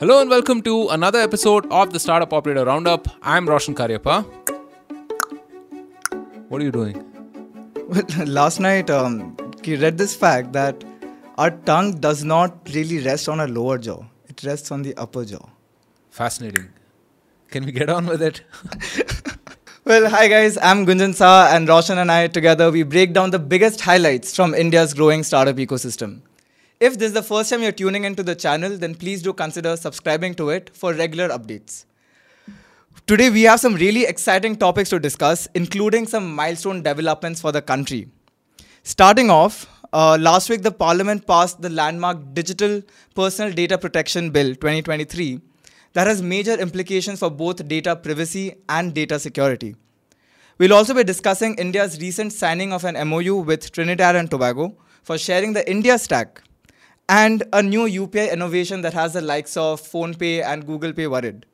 Hello and welcome to another episode of the Startup Operator Roundup. I'm Roshan Cariappa. What are you doing? Well, last night um, he read this fact that our tongue does not really rest on our lower jaw; it rests on the upper jaw. Fascinating. Can we get on with it? Well, hi guys, I'm Gunjan Saha and Roshan and I together we break down the biggest highlights from India's growing startup ecosystem. If this is the first time you're tuning into the channel, then please do consider subscribing to it for regular updates. Today we have some really exciting topics to discuss, including some milestone developments for the country. Starting off, uh, last week the Parliament passed the landmark Digital Personal Data Protection Bill 2023 that has major implications for both data privacy and data security. We'll also be discussing India's recent signing of an MOU with Trinidad and Tobago for sharing the India stack and a new UPI innovation that has the likes of PhonePe and Google Pay worried.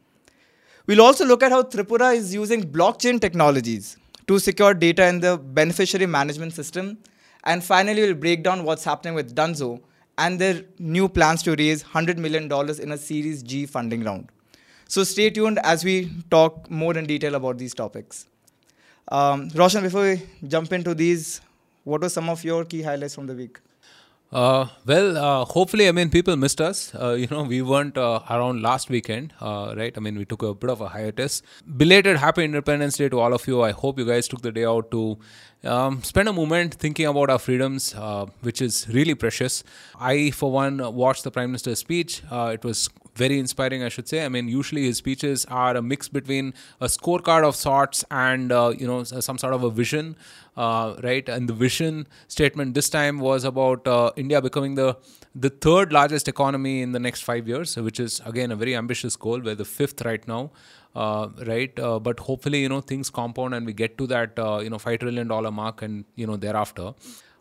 We'll also look at how Tripura is using blockchain technologies to secure data in the beneficiary management system. And finally, we'll break down what's happening with Dunzo and their new plans to raise $100 million in a Series G funding round. So stay tuned as we talk more in detail about these topics. Um, Roshan, before we jump into these, what were some of your key highlights from the week? Uh, well, uh, hopefully, I mean, people missed us. Uh, you know, we weren't uh, around last weekend, uh, right? I mean, we took a bit of a hiatus. Belated Happy Independence Day to all of you. I hope you guys took the day out to um, spend a moment thinking about our freedoms, uh, which is really precious. I, for one, watched the Prime Minister's speech. it was very inspiring, I should say. I mean, usually his speeches are a mix between a scorecard of sorts and you know some sort of a vision, right? And the vision statement this time was about uh, India becoming the the third largest economy in the next five years, which is again a very ambitious goal. We're the fifth right now. Uh, right uh, but hopefully you know things compound and we get to that uh, you know 5 trillion dollar mark and you know thereafter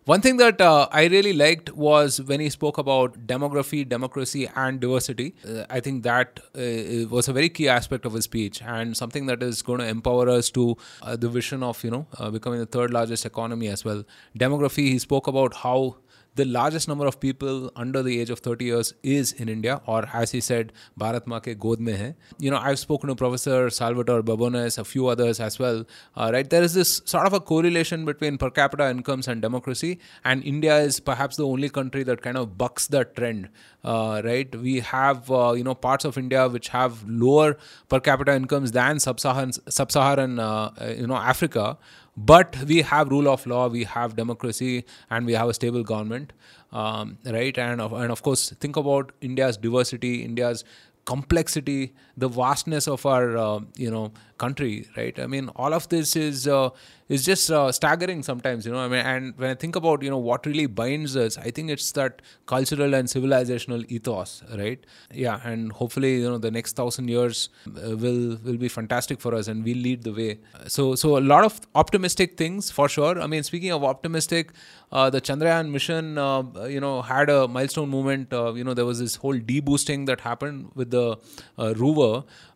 one thing that uh, I really liked was when he spoke about demography, democracy, and diversity. Uh, I think that uh, was a very key aspect of his speech and something that is going to empower us to uh, the vision of you know uh, becoming the third largest economy as well. Demography. He spoke about how the largest number of people under the age of 30 years is in India, or as he said, Bharat maa ke god mein hai. You know, I've spoken to Professor Salvatore Babones, a few others as well, uh, right? There is this sort of a correlation between per capita incomes and democracy, and India is perhaps the only country that kind of bucks that trend, uh, right? We have, uh, you know, parts of India which have lower per capita incomes than sub-Saharan, sub-Saharan uh, you know, Africa, but we have rule of law we have democracy and we have a stable government um, right? And of, and of course think about india's diversity india's complexity the vastness of our uh, you know country right? I mean all of this is uh, is just uh, staggering sometimes you know i mean and when i think about you know what really binds us i think it's that cultural and civilizational ethos right? Yeah and hopefully you know the next 1000 years uh, will will be fantastic for us and we'll lead the way. So so a lot of optimistic things for sure. I mean speaking of optimistic uh, the chandrayaan mission uh, you know had a milestone moment uh, you know there was this whole deboosting that happened with the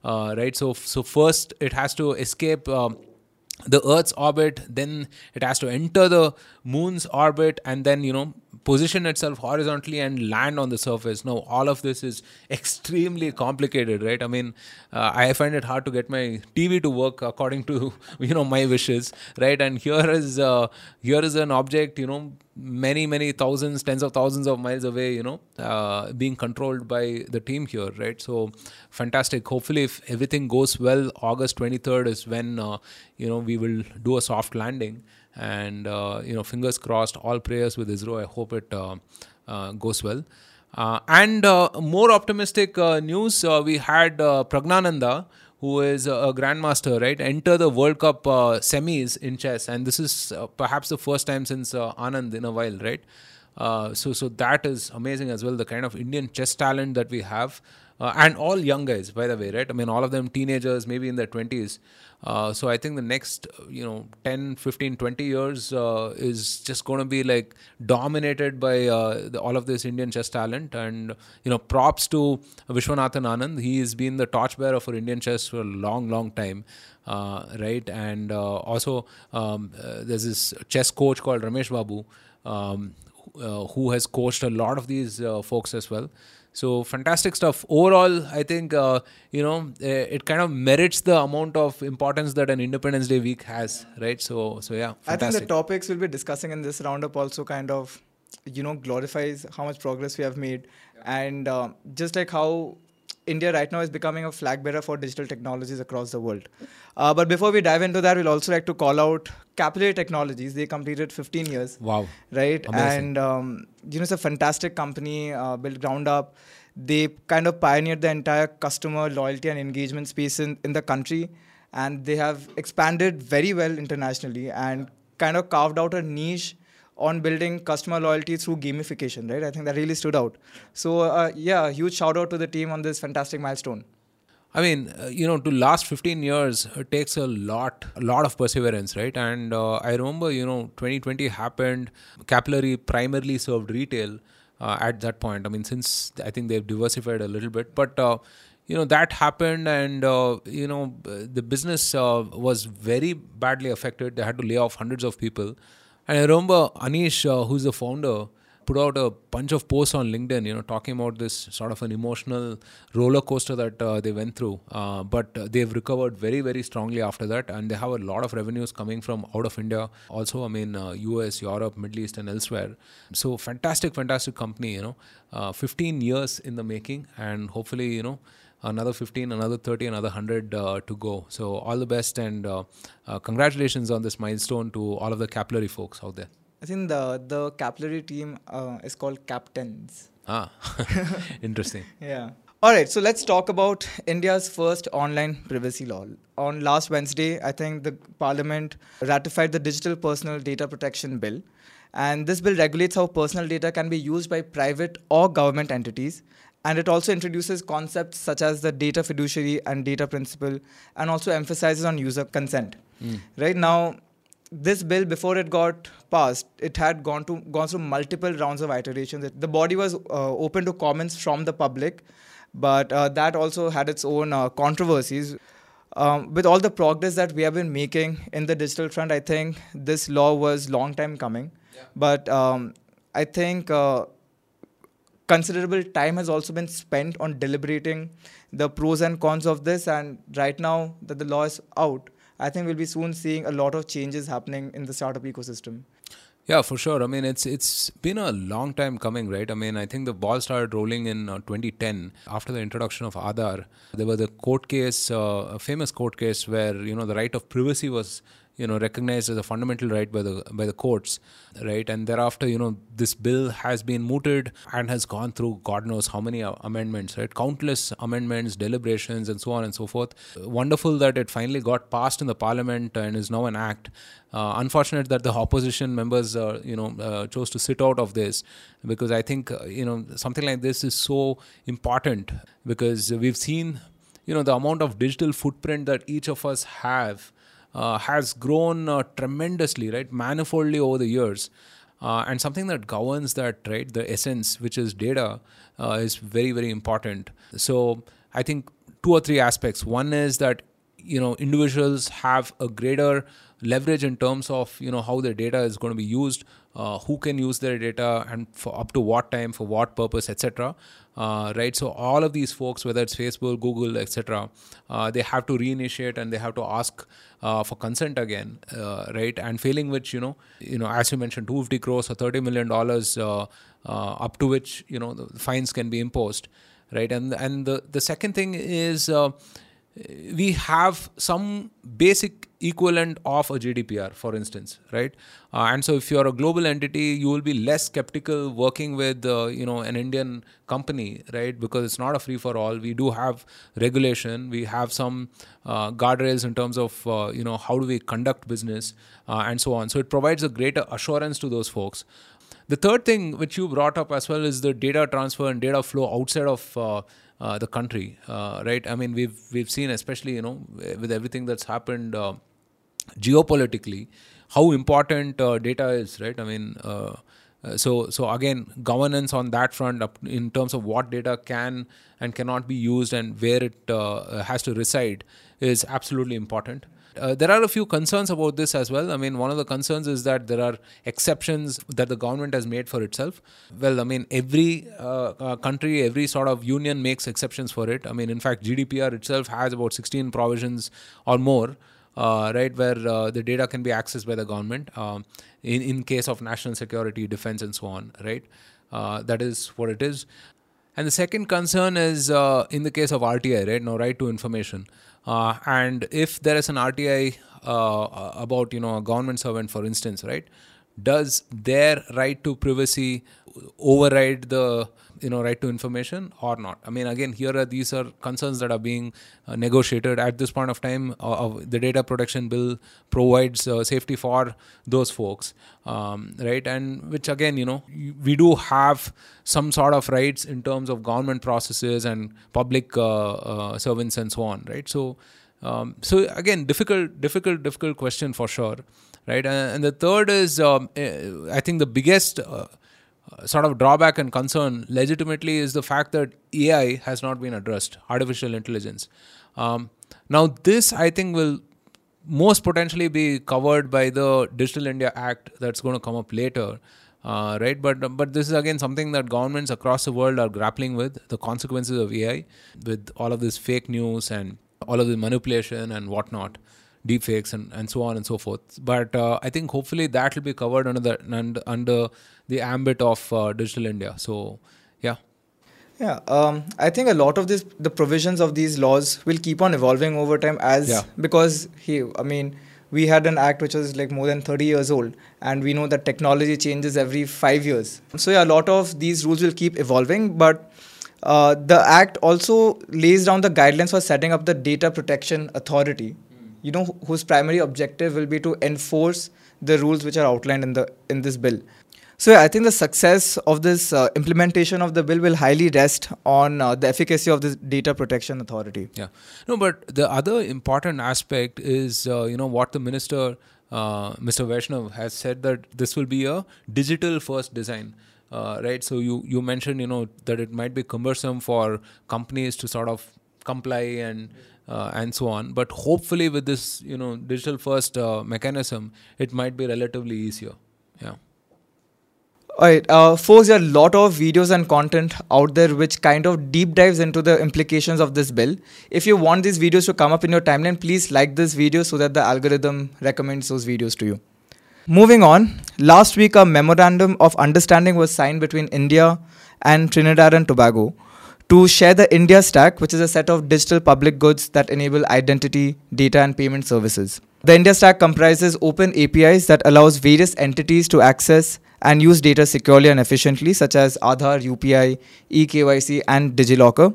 uh, right? So so first it has to escape the earth's orbit then it has to enter the moon's orbit and then you know position itself horizontally and land on the surface. Now all of this is extremely complicated right? I mean uh, i find it hard to get my tv to work according to you know my wishes right? And here is uh, here is an object you know many many thousands tens of thousands of miles away you know uh, being controlled by the team here right? So fantastic. Hopefully if everything goes well august 23rd is when uh, you know we will do a soft landing and uh, you know fingers crossed all prayers with isro i hope it uh, uh, goes well and more optimistic news we had praggnanandhaa who is a grandmaster, right, enter the World Cup uh, semis in chess, and this is uh, perhaps the first time since uh, Anand in a while, right? So, so that is amazing as well. The kind of Indian chess talent that we have, uh, and all young guys, by the way, right? I mean, all of them teenagers, maybe in their twenties. Uh, so I think the next, you know, 10, 15, 20 years uh, is just going to be like dominated by uh, the, all of this Indian chess talent. And, you know, props to Viswanathan Anand. He has been the torchbearer for Indian chess for a long, long time. Uh, right. And uh, also, um, there's this chess coach called Ramesh Babu, um, who has coached a lot of these folks as well. So fantastic stuff. Overall, I think uh, you know eh, it kind of merits the amount of importance that an Independence Day week has, right? So so yeah, I think the topics we'll be discussing in this roundup also kind of, you know, glorifies how much progress we have made, and uh, just like how India right now is becoming a flag bearer for digital technologies across the world. Uh, but before we dive into that, we'll also like to call out Capillary Technologies. They completed 15 years, wow. right? Amazing. And um, you know, it's a fantastic company uh, built ground up. They kind of pioneered the entire customer loyalty and engagement space in, in the country, and they have expanded very well internationally and kind of carved out a niche on building customer loyalty through gamification, right? I think that really stood out. So, uh, yeah, huge shout out to the team on this fantastic milestone. I mean, uh, you know, to last 15 years, it takes a lot, a lot of perseverance, right? And uh, I remember, you know, 2020 happened. Capillary primarily served retail uh, at that point. I mean, since I think they've diversified a little bit, but uh, you know that happened, and uh, you know the business uh, was very badly affected. They had to lay off hundreds of people. And I remember Anish, uh, who's the founder, put out a bunch of posts on LinkedIn, you know, talking about this sort of an emotional roller coaster that uh, they went through. Uh, but uh, they've recovered very, very strongly after that, and they have a lot of revenues coming from out of India. Also, I mean, US, Europe, Middle East, and elsewhere. So fantastic, fantastic company. You know, uh, 15 years in the making, and hopefully, you know another 15 another 30 another 100 uh, to go so all the best and uh, uh, congratulations on this milestone to all of the capillary folks out there I think the the capillary team uh, is called Captains. ah interesting Yeah. All right, so let's talk about India's first online privacy law. On last Wednesday, I think the Parliament ratified the Digital Personal Data Protection Bill. And this bill regulates how personal data can be used by private or government entities. And it also introduces concepts such as the data fiduciary and data principal, and also emphasizes on user consent. Right now, this bill before it got passed it had gone to gone through multiple rounds of iterations. It- the body was uh, open to comments from the public but uh, that also had its own uh, controversies. Um, with all the progress that we have been making in the digital front i think this law was long time coming. But um, i think uh, considerable time has also been spent on deliberating the pros and cons of this and right now that the law is out i think we'll be soon seeing a lot of changes happening in the startup ecosystem Yeah, for sure. I mean, it's it's been a long time coming, right? I mean, I think the ball started rolling in uh, 2010 after the introduction of Aadhaar. There was the court case, uh, a famous court case where you know the right of privacy was you know recognized as a fundamental right by the by the courts, right? And thereafter, you know, this bill has been mooted and has gone through God knows how many amendments, right? Countless amendments, deliberations, and so on and so forth. Wonderful that it finally got passed in the parliament and is now an act. Uh, unfortunate that the opposition members, uh, you know, uh, chose to sit out of this because I think uh, you know something like this is so important because we've seen, you know, the amount of digital footprint that each of us have has grown uh, tremendously, right, manifoldly over the years. Uh, and something that governs that, right, the essence, which is data, uh, is very, very important. So I think two or three aspects. One is that you know individuals have a greater leverage in terms of you know how their data is going to be used uh, who can use their data and for up to what time for what purpose etc uh, right? So all of these folks whether it's facebook google etc uh, they have to reinitiate and they have to ask uh, for consent again uh, right? And failing which you know you know as you mentioned 250 crores or 30 million dollars uh, up to which you know fines can be imposed right? And and the the second thing is we have some basic equivalent of a GDPR, for instance, right? Uh, and so, if you're a global entity, you will be less skeptical working with, uh, you know, an Indian company, right? Because it's not a free for all. We do have regulation. We have some uh, guardrails in terms of, uh, you know, how do we conduct business uh, and so on. So, it provides a greater assurance to those folks. The third thing which you brought up as well is the data transfer and data flow outside of uh, the country, right? I mean, we've we've seen, especially you know, with everything that's happened geopolitically, how important uh, data is, right? I mean, uh, Uh, so, so again, governance on that front, in terms of what data can and cannot be used and where it uh, has to reside, is absolutely important. Uh, there are a few concerns about this as well. I mean, one of the concerns is that there are exceptions that the government has made for itself. Well, I mean, every uh, country, every sort of union makes exceptions for it. I mean, in fact, GDPR itself has about 16 provisions or more. Uh, right, where uh, the data can be accessed by the government um, in, in case of national security, defense, and so on, right? Uh, that is what it is. And the second concern is in the case of RTI, right? No right to information. Uh, and if there is an RTI uh, about you know a government servant, for instance, right, does their right to privacy override the you know right to information or not. I mean again here are these are concerns that are being uh, negotiated at this point of time uh, the data protection bill provides uh, safety for those folks um, right? And which again you know we do have some sort of rights in terms of government processes and public uh, uh, servants and so on right? So um, so again difficult difficult difficult question for sure right? And, the third is um, eh, i think the biggest uh, sort of drawback and concern legitimately is the fact that AI has not been addressed, artificial intelligence. Um, now, this I think will most potentially be covered by the Digital India Act that's going to come up later. Uh, right, but but this is again something that governments across the world are grappling with the consequences of AI, with all of this fake news and all of the manipulation and whatnot deepfakes and, and so on and so forth. But uh, I think hopefully that will be covered under the under the ambit of uh, Digital India. So yeah. Yeah, um, I think a lot of this, the provisions of these laws will keep on evolving over time as yeah. because he, I mean, we had an act which was like more than 30 years old, and we know that technology changes every five years. So yeah, a lot of these rules will keep evolving, but uh, the act also lays down the guidelines for setting up the data protection authority, you know whose primary objective will be to enforce the rules which are outlined in the in this bill so yeah, I think the success of this uh, implementation of the bill will highly rest on uh, the efficacy of this data protection authority. Yeah, no, but the other important aspect is uh, you know what the minister, uh, Mr. Vaishnaw, has said that this will be a digital first design. Uh, right, so you you mentioned you know that it might be cumbersome for companies to sort of comply and uh, and so on. But hopefully, with this you know digital first uh, mechanism, it might be relatively easier. Yeah. Alright, uh, folks, there are a lot of videos and content out there which kind of deep dives into the implications of this bill. If you want these videos to come up in your timeline, please like this video so that the algorithm recommends those videos to you. Moving on, last week a memorandum of understanding was signed between India and Trinidad and Tobago to share the India Stack, which is a set of digital public goods that enable identity, data, and payment services. The India Stack comprises open APIs that allows various entities to access and use data securely and efficiently, such as Aadhaar, UPI, eKYC, and DigiLocker.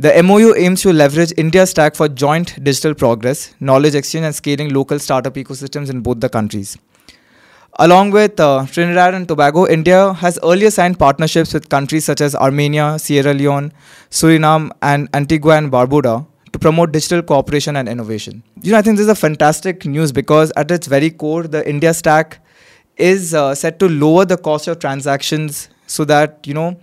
The MOU aims to leverage India Stack for joint digital progress, knowledge exchange, and scaling local startup ecosystems in both the countries. Along with uh, Trinidad and Tobago, India has earlier signed partnerships with countries such as Armenia, Sierra Leone, Suriname, and Antigua and Barbuda promote digital cooperation and innovation. You know, I think this is a fantastic news because at its very core, the India stack is uh, set to lower the cost of transactions so that, you know,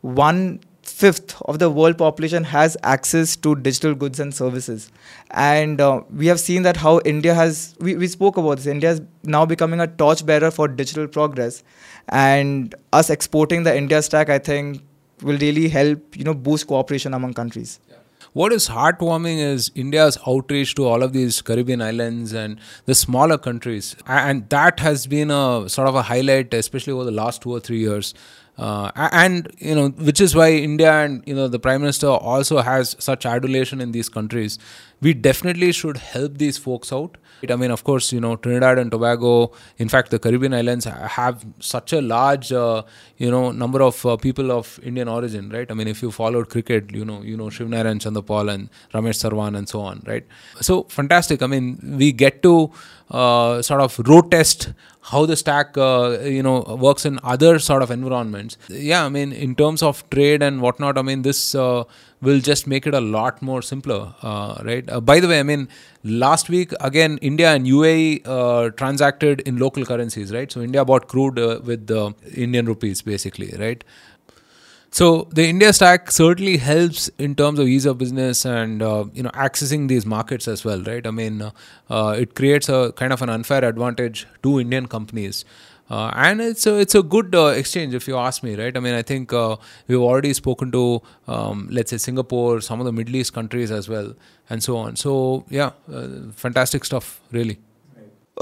one fifth of the world population has access to digital goods and services. And uh, we have seen that how India has, we, we spoke about this, India is now becoming a torchbearer for digital progress. And us exporting the India stack, I think, will really help, you know, boost cooperation among countries. What is heartwarming is India's outreach to all of these Caribbean islands and the smaller countries. And that has been a sort of a highlight, especially over the last two or three years. Uh, and you know which is why india and you know the prime minister also has such adulation in these countries we definitely should help these folks out I mean, of course, you know, Trinidad and Tobago, in fact, the Caribbean islands have such a large, uh, you know, number of uh, people of Indian origin, right? I mean, if you followed cricket, you know, you know, Shivnarayan Chanderpaul and Ramesh Sarwan and so on, right? So fantastic. I mean, we get to uh, sort of road test how the stack uh, you know works in other sort of environments yeah i mean in terms of trade and whatnot i mean this uh, will just make it a lot more simpler, uh, right? Uh, by the way, I mean, last week, again, India and UAE uh, transacted in local currencies, right? So India bought crude uh, with the Indian rupees, basically, right? So the India stack certainly helps in terms of ease of business and uh, you know accessing these markets as well, right? I mean, uh, uh, it creates a kind of an unfair advantage to Indian companies. Uh, and it's a, it's a good uh, exchange if you ask me, right? I mean, I think we've already spoken to, um, let's say, Singapore, some of the Middle East countries as well, and so on. So, yeah, fantastic stuff, really.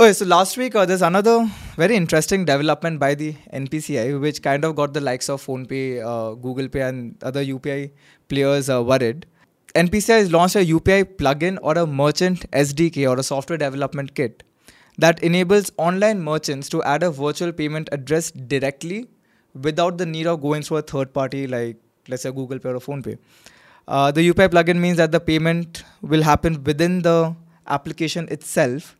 Okay, so last week uh, there's another very interesting development by the NPCI, which kind of got the likes of PhonePe, uh, Google Pay, and other UPI players uh, worried. NPCI has launched a UPI plugin or a merchant SDK or a software development kit that enables online merchants to add a virtual payment address directly without the need of going through a third party like, let's say, Google Pay or PhonePe. Uh, the UPI plugin means that the payment will happen within the application itself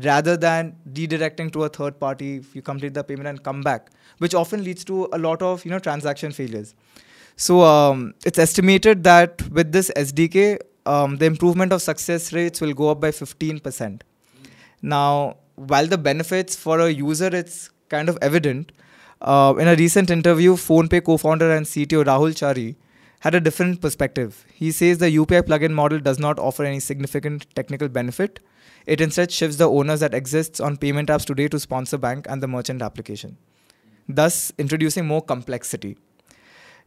rather than redirecting to a third party if you complete the payment and come back which often leads to a lot of you know transaction failures. So um, it's estimated that with this sdk um, the improvement of success rates will go up by 15% now while the benefits for a user it's kind of evident uh, in a recent interview phonepe co-founder and cto rahul chari had a different perspective. He says the upi plugin model does not offer any significant technical benefit it instead shifts the onus that exists on payment apps today to sponsor bank and the merchant application, thus introducing more complexity.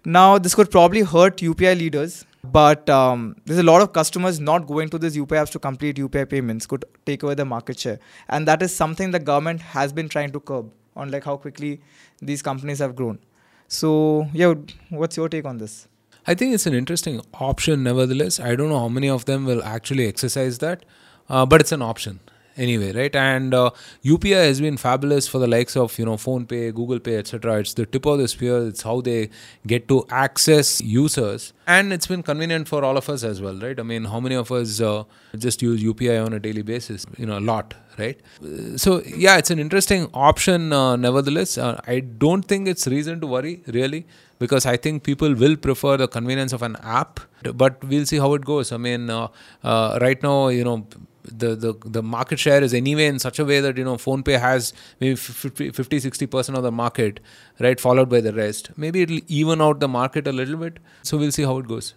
Now, this could probably hurt UPI leaders, but um, there's a lot of customers not going to these UPI apps to complete UPI payments could take away the market share, and that is something the government has been trying to curb on like how quickly these companies have grown. So, yeah, what's your take on this? I think it's an interesting option, nevertheless. I don't know how many of them will actually exercise that uh, but it's an option anyway right? And uh, upi has been fabulous for the likes of you know phonepe google pay etc it's the tip of the spear. It's how they get to access users. And it's been convenient for all of us as well right? I mean how many of us uh, just use upi on a daily basis you know a lot right? So yeah it's an interesting option uh, nevertheless. Uh, i don't think it's reason to worry really because I think people will prefer the convenience of an app. But we'll see how it goes. I mean, uh, uh, right now, you know, the, the the market share is anyway in such a way that you know PhonePe has maybe 50, 50 60 percent of the market, right, followed by the rest. Maybe it'll even out the market a little bit. So we'll see how it goes.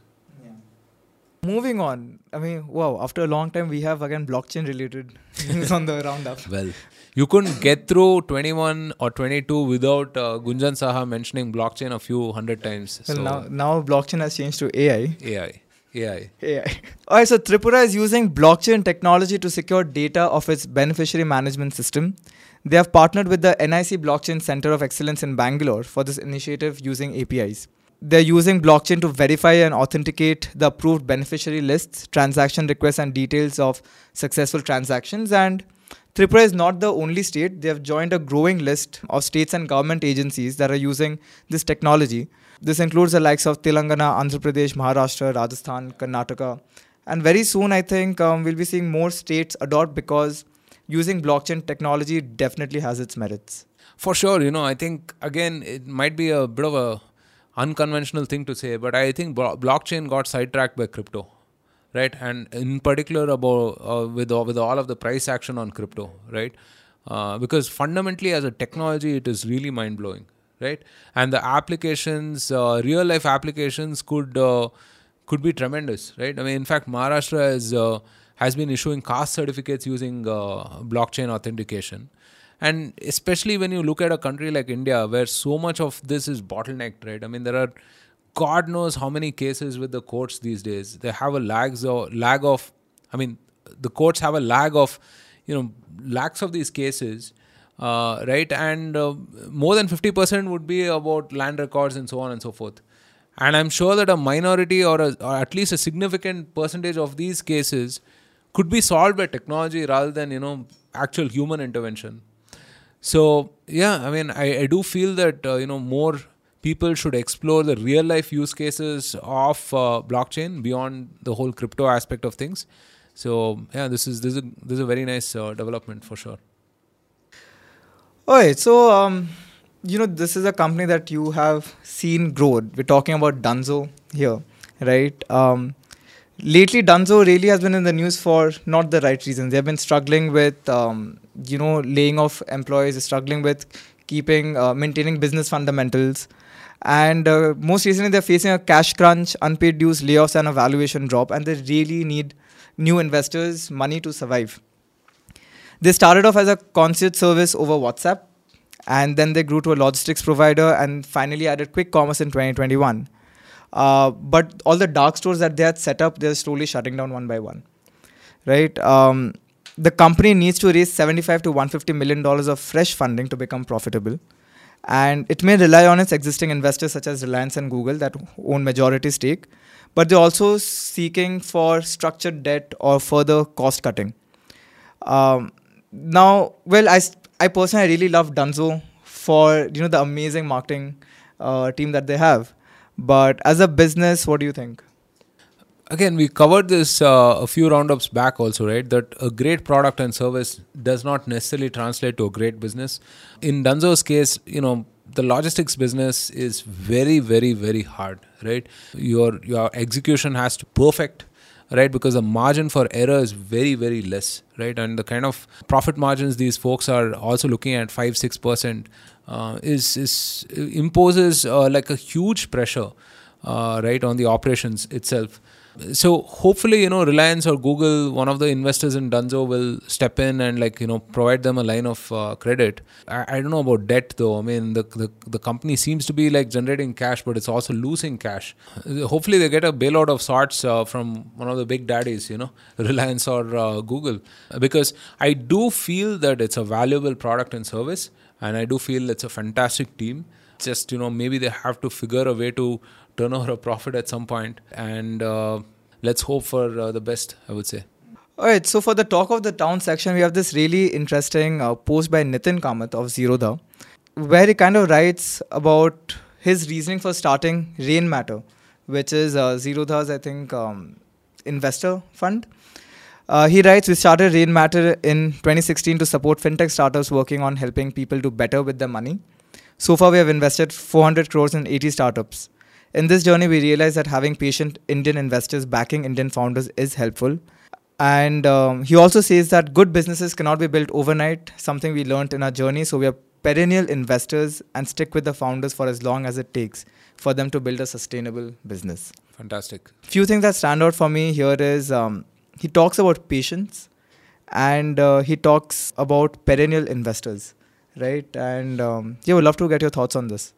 Moving on, I mean, wow, after a long time, we have again blockchain related news on the roundup. Well, you couldn't get through 21 or 22 without uh, Gunjan Saha mentioning blockchain a few hundred times. Well, so now, now blockchain has changed to AI. AI. AI. AI. All right, so Tripura is using blockchain technology to secure data of its beneficiary management system. They have partnered with the NIC Blockchain Center of Excellence in Bangalore for this initiative using APIs they're using blockchain to verify and authenticate the approved beneficiary lists, transaction requests, and details of successful transactions. And Tripura is not the only state. They have joined a growing list of states and government agencies that are using this technology. This includes the likes of Telangana, Andhra Pradesh, Maharashtra, Rajasthan, Karnataka. And very soon, I think um, we'll be seeing more states adopt because using blockchain technology definitely has its merits. For sure, you know, I think again, it might be a bit of a unconventional thing to say, but I think blockchain got sidetracked by crypto, right? And in particular about uh, with with all of the price action on crypto, right? Uh, because fundamentally, as a technology, it is really mind blowing, right? And the applications, uh, real life applications, could uh, could be tremendous, right? I mean, in fact, Maharashtra uh, has been issuing caste certificates using uh, blockchain authentication and especially when you look at a country like India where so much of this is bottlenecked, right? I mean, there are God knows how many cases with the courts these days. They have a lag, lag of, I mean, the courts have a lag of, you know, lakhs of these cases, uh, right? And uh, more than 50% would be about land records and so on and so forth. And I'm sure that a minority or, a, or at least a significant percentage of these cases could be solved by technology rather than, you know, actual human intervention. So yeah, I mean, I, I do feel that uh, you know more people should explore the real life use cases of uh, blockchain beyond the whole crypto aspect of things. So yeah, this is this is a, this is a very nice uh, development for sure. All right, so um, you know this is a company that you have seen grow. We're talking about Dunzo here, right? Um, lately, Dunzo really has been in the news for not the right reasons. They've been struggling with, um, you know, laying off employees, struggling with keeping, uh, maintaining business fundamentals. And uh, most recently, they're facing a cash crunch, unpaid dues, layoffs, and a valuation drop. And they really need new investors' money to survive. They started off as a concierge service over WhatsApp, and then they grew to a logistics provider, and finally added quick commerce in 2021. Uh, but all the dark stores that they had set up, they're slowly shutting down one by one. Right? Um, the company needs to raise 75 to 150 million dollars of fresh funding to become profitable and it may rely on its existing investors such as Reliance and Google that own majority stake, but they're also seeking for structured debt or further cost cutting. Um, now, well, I, I personally really love Dunzo for you know the amazing marketing uh, team that they have, but as a business, what do you think? again we covered this uh, a few roundups back also right? That a great product and service does not necessarily translate to a great business. In dunzo's case you know the logistics business is very very very hard right? Your your execution has to perfect right? Because the margin for error is very very less right? And the kind of profit margins these folks are also looking at 5 6% uh, is is imposes uh, like a huge pressure uh, right on the operations itself so hopefully you know reliance or google one of the investors in dunzo will step in and like you know provide them a line of uh, credit. I, I, don't know about debt though. I mean the, the the company seems to be like generating cash but it's also losing cash. Hopefully they get a bailout of sorts uh, from one of the big daddies you know reliance or uh, google. Because i do feel that it's a valuable product and service and i do feel it's a fantastic team. Just you know maybe they have to figure a way to turn over a profit at some point and uh, let's hope for uh, the best i would say all right so for the talk of the town section we have this really interesting uh, post by nithin kamath of zerodha where he kind of writes about his reasoning for starting rainmatter which is uh, zerodha's i think um, investor fund uh, he writes, We started Rainmatter in 2016 to support fintech startups working on helping people do better with their money. So far, we have invested 400 crores in 80 startups. In this journey, we realized that having patient Indian investors backing Indian founders is helpful. And um, he also says that good businesses cannot be built overnight, something we learned in our journey. So we are perennial investors and stick with the founders for as long as it takes for them to build a sustainable business. Fantastic. Few things that stand out for me here is um, he talks about patience and uh, he talks about perennial investors, right? And um, yeah, would love to get your thoughts on this.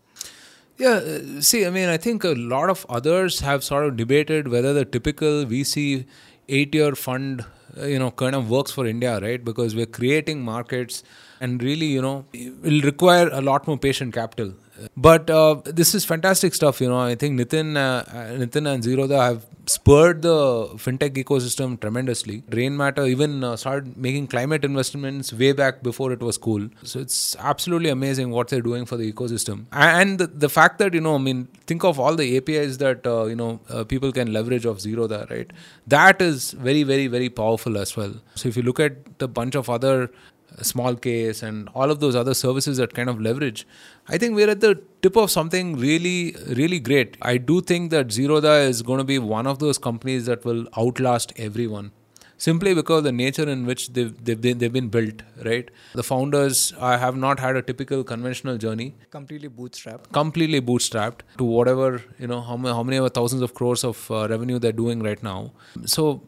Yeah, uh, see, I mean, I think a lot of others have sort of debated whether the typical VC eight year fund, uh, you know, kind of works for India, right? Because we're creating markets and really, you know, will require a lot more patient capital. But uh, this is fantastic stuff, you know. I think Nithin, uh, Nithin and Zerodha have spurred the fintech ecosystem tremendously. Rainmatter even uh, started making climate investments way back before it was cool. So it's absolutely amazing what they're doing for the ecosystem. And the, the fact that, you know, I mean, think of all the APIs that, uh, you know, uh, people can leverage of Zerodha, right? That is very, very, very powerful as well. So if you look at the bunch of other smallcase and all of those other services that kind of leverage i think we're at the tip of something really really great. I do think that zerodha is going to be one of those companies that will outlast everyone simply because the nature in which they've, they've, they've been built right? The founders uh, have not had a typical conventional journey. Completely bootstrapped. Completely bootstrapped to whatever you know how many, how many thousands of crores of uh, revenue they're doing right now. So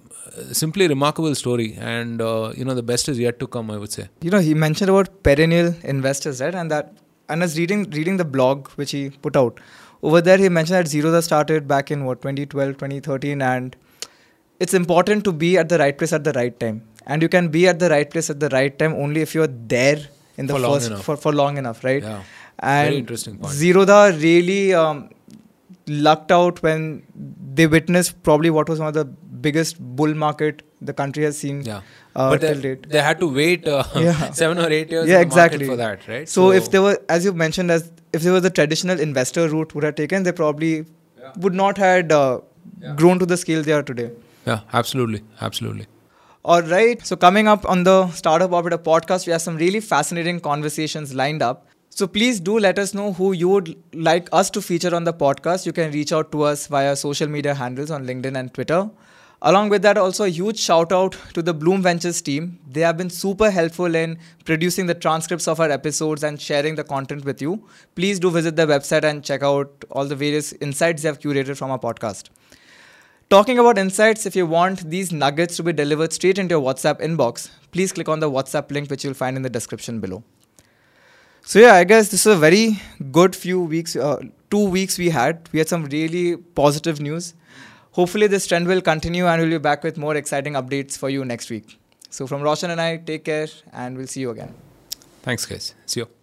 simply remarkable story and uh, you know the best is yet to come i would say. You know he mentioned about perennial investors right? And that and as reading reading the blog which he put out. Over there he mentioned that Zerodha started back in what 2012 2013 and it's important to be at the right place at the right time. And you can be at the right place at the right time only if you're there in the for first for, for long enough right? Yeah. And Very interesting point. Zerodha really um, lucked out when they witnessed probably what was one of the biggest bull market the country has seen yeah uh, but till they, date. they had to wait uh, Yeah. seven or eight years Yeah, in the exactly. for that right So, if there were, as you mentioned, as if there was a traditional investor route would have taken, they probably would not had uh, Yeah. grown to the scale they are today. yeah absolutely absolutely All right. So coming up on the Startup Operator podcast, we have some really fascinating conversations lined up. So please do let us know who you would like us to feature on the podcast. You can reach out to us via social media handles on LinkedIn and Twitter. Along with that, also a huge shout out to the Bloom Ventures team. They have been super helpful in producing the transcripts of our episodes and sharing the content with you. Please do visit their website and check out all the various insights they have curated from our podcast. Talking about insights, if you want these nuggets to be delivered straight into your WhatsApp inbox, please click on the WhatsApp link which you'll find in the description below. So yeah, I guess this is a very good few weeks, uh, two weeks we had. We had some really positive news. Hopefully this trend will continue and we'll be back with more exciting updates for you next week. So from Roshan and I, take care and we'll see you again. Thanks, guys. See you.